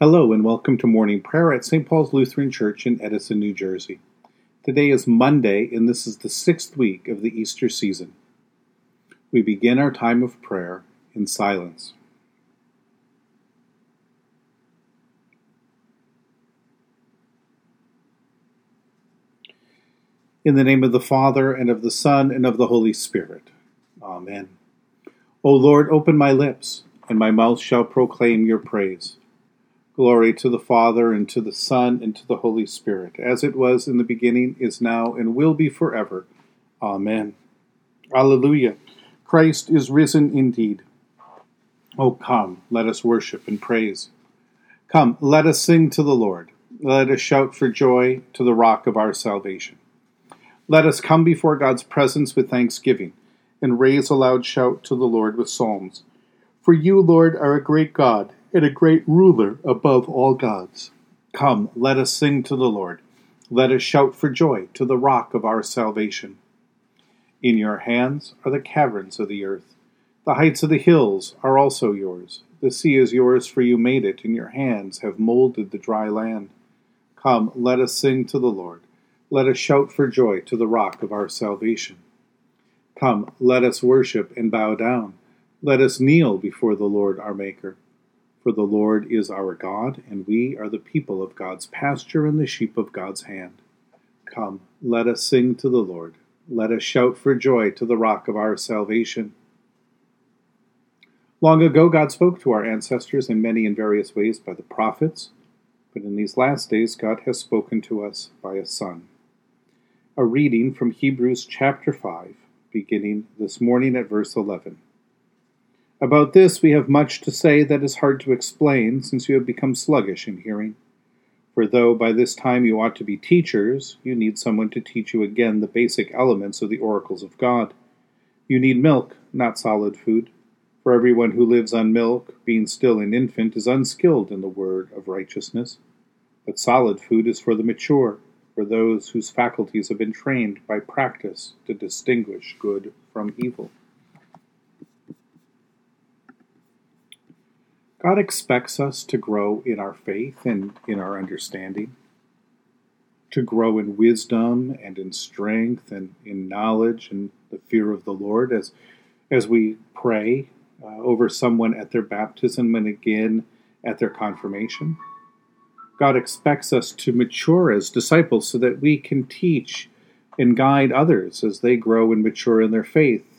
Hello and welcome to morning prayer at St. Paul's Lutheran Church in Edison, New Jersey. Today is Monday, and this is the sixth week of the Easter season. We begin our time of prayer in silence. In the name of the Father, and of the Son, and of the Holy Spirit. Amen. O Lord, open my lips, and my mouth shall proclaim your praise. Glory to the Father, and to the Son, and to the Holy Spirit, as it was in the beginning, is now, and will be forever. Amen. Alleluia. Christ is risen indeed. Oh, come, let us worship and praise. Come, let us sing to the Lord. Let us shout for joy to the rock of our salvation. Let us come before God's presence with thanksgiving, and raise a loud shout to the Lord with psalms. For you, Lord, are a great God and a great ruler above all gods. Come, let us sing to the Lord. Let us shout for joy to the rock of our salvation. In your hands are the caverns of the earth. The heights of the hills are also yours. The sea is yours, for you made it, and your hands have molded the dry land. Come, let us sing to the Lord. Let us shout for joy to the rock of our salvation. Come, let us worship and bow down. Let us kneel before the Lord our Maker. For the Lord is our God, and we are the people of God's pasture and the sheep of God's hand. Come, let us sing to the Lord. Let us shout for joy to the rock of our salvation. Long ago, God spoke to our ancestors in many and various ways by the prophets, but in these last days, God has spoken to us by a Son. A reading from Hebrews chapter 5, beginning this morning at verse 11. About this we have much to say that is hard to explain, since you have become sluggish in hearing. For though by this time you ought to be teachers, you need someone to teach you again the basic elements of the oracles of God. You need milk, not solid food. For everyone who lives on milk, being still an infant, is unskilled in the word of righteousness. But solid food is for the mature, for those whose faculties have been trained by practice to distinguish good from evil. God expects us to grow in our faith and in our understanding, to grow in wisdom and in strength and in knowledge and the fear of the Lord as, as we pray uh, over someone at their baptism and again at their confirmation. God expects us to mature as disciples so that we can teach and guide others as they grow and mature in their faith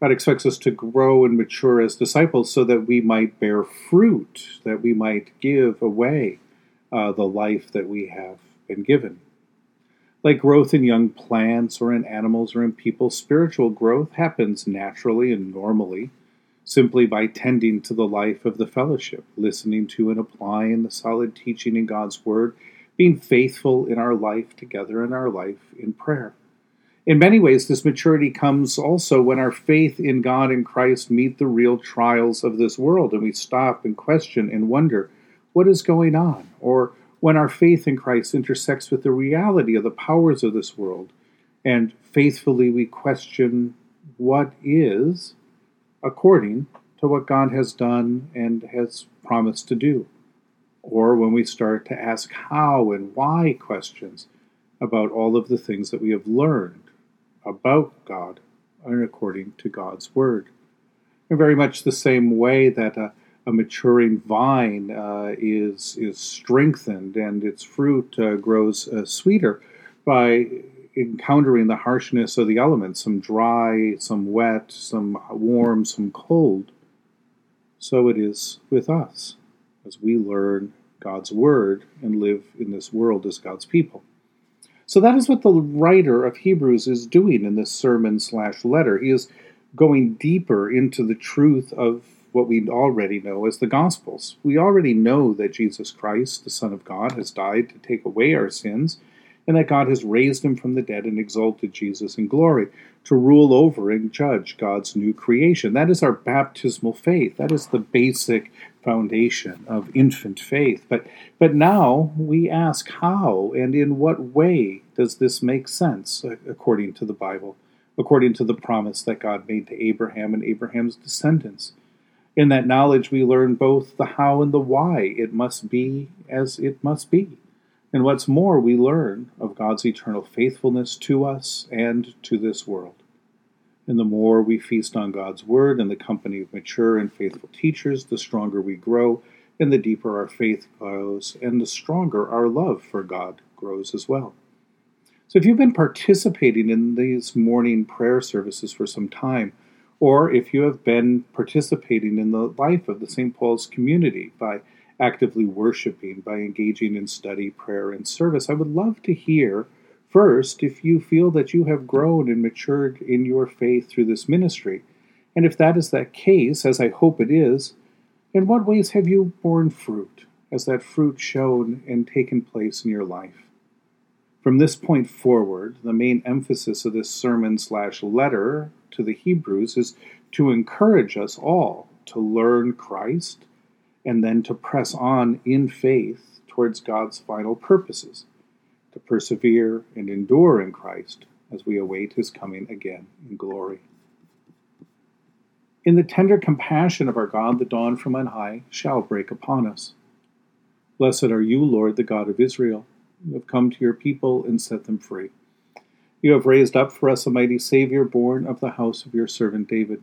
God expects us to grow and mature as disciples so that we might bear fruit, that we might give away uh, the life that we have been given. Like growth in young plants or in animals or in people, spiritual growth happens naturally and normally simply by tending to the life of the fellowship, listening to and applying the solid teaching in God's Word, being faithful in our life together in our life in prayer. In many ways, this maturity comes also when our faith in God and Christ meet the real trials of this world and we stop and question and wonder what is going on, or when our faith in Christ intersects with the reality of the powers of this world and faithfully we question what is according to what God has done and has promised to do. Or when we start to ask how and why questions about all of the things that we have learned about God and according to God's Word. In very much the same way that a, a maturing vine uh, is, is strengthened and its fruit uh, grows uh, sweeter by encountering the harshness of the elements, some dry, some wet, some warm, some cold. So it is with us as we learn God's Word and live in this world as God's people. So that is what the writer of Hebrews is doing in this sermon slash letter. He is going deeper into the truth of what we already know as the Gospels. We already know that Jesus Christ, the Son of God, has died to take away our sins, and that God has raised him from the dead and exalted Jesus in glory to rule over and judge God's new creation. That is our baptismal faith. That is the basic foundation of infant faith. But, but now we ask how and in what way does this make sense uh, according to the Bible, according to the promise that God made to Abraham and Abraham's descendants? In that knowledge, we learn both the how and the why it must be as it must be. And what's more, we learn of God's eternal faithfulness to us and to this world. And the more we feast on God's Word in the company of mature and faithful teachers, the stronger we grow, and the deeper our faith grows, and the stronger our love for God grows as well. So, if you've been participating in these morning prayer services for some time, or if you have been participating in the life of the St. Paul's community by actively worshiping, by engaging in study, prayer, and service. I would love to hear first if you feel that you have grown and matured in your faith through this ministry. And if that is that case, as I hope it is, in what ways have you borne fruit? Has that fruit shown and taken place in your life? From this point forward, the main emphasis of this sermon slash letter to the Hebrews is to encourage us all to learn Christ and then to press on in faith towards God's final purposes, to persevere and endure in Christ as we await his coming again in glory. In the tender compassion of our God, the dawn from on high shall break upon us. Blessed are you, Lord, the God of Israel. You have come to your people and set them free. You have raised up for us a mighty Savior, born of the house of your servant David.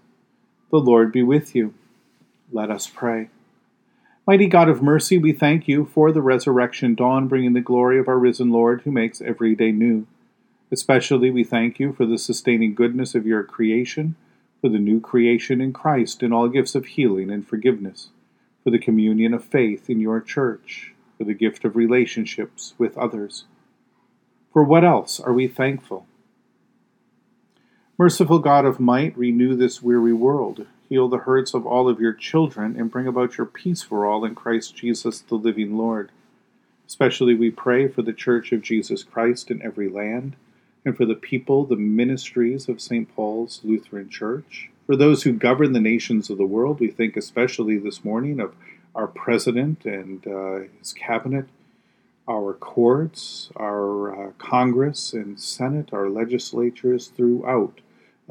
The Lord be with you. Let us pray. Mighty God of mercy, we thank you for the resurrection dawn bringing the glory of our risen Lord who makes every day new. Especially we thank you for the sustaining goodness of your creation, for the new creation in Christ and all gifts of healing and forgiveness, for the communion of faith in your church, for the gift of relationships with others. For what else are we thankful? Merciful God of might, renew this weary world. Heal the hurts of all of your children and bring about your peace for all in Christ Jesus, the living Lord. Especially we pray for the Church of Jesus Christ in every land, and for the people, the ministries of St. Paul's Lutheran Church. For those who govern the nations of the world, we think especially this morning of our president and uh, his cabinet, our courts, our uh, Congress and Senate, our legislatures throughout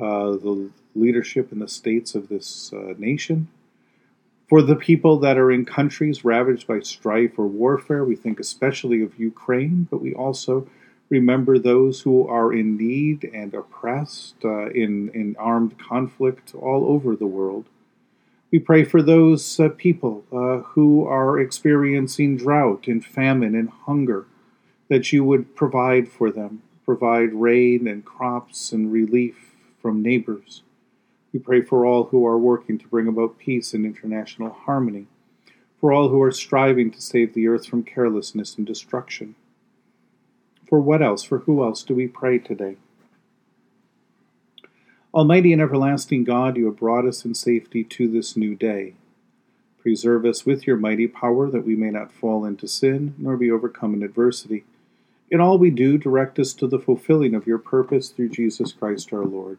uh, the leadership in the states of this uh, nation. For the people that are in countries ravaged by strife or warfare, we think especially of Ukraine, but we also remember those who are in need and oppressed uh, in, in armed conflict all over the world. We pray for those uh, people uh, who are experiencing drought and famine and hunger, that you would provide for them, provide rain and crops and relief from neighbors. We pray for all who are working to bring about peace and international harmony, for all who are striving to save the earth from carelessness and destruction. For what else, for who else do we pray today? Almighty and everlasting God, you have brought us in safety to this new day. Preserve us with your mighty power that we may not fall into sin nor be overcome in adversity. In all we do, direct us to the fulfilling of your purpose through Jesus Christ our Lord.